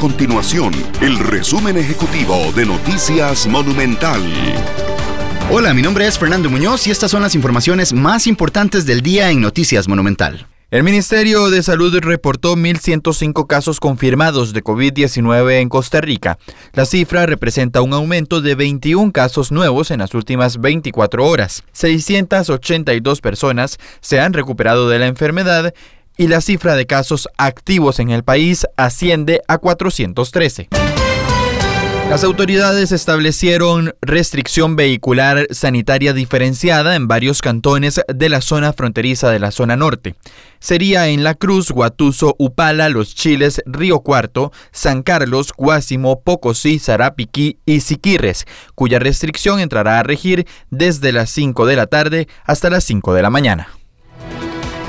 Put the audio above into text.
continuación el resumen ejecutivo de Noticias Monumental. Hola, mi nombre es Fernando Muñoz y estas son las informaciones más importantes del día en Noticias Monumental. El Ministerio de Salud reportó 1.105 casos confirmados de COVID-19 en Costa Rica. La cifra representa un aumento de 21 casos nuevos en las últimas 24 horas. 682 personas se han recuperado de la enfermedad y la cifra de casos activos en el país asciende a 413. Las autoridades establecieron restricción vehicular sanitaria diferenciada en varios cantones de la zona fronteriza de la zona norte. Sería en La Cruz, Guatuso, Upala, Los Chiles, Río Cuarto, San Carlos, Guásimo, Pocosí, Zarapiquí y Siquirres, cuya restricción entrará a regir desde las 5 de la tarde hasta las 5 de la mañana.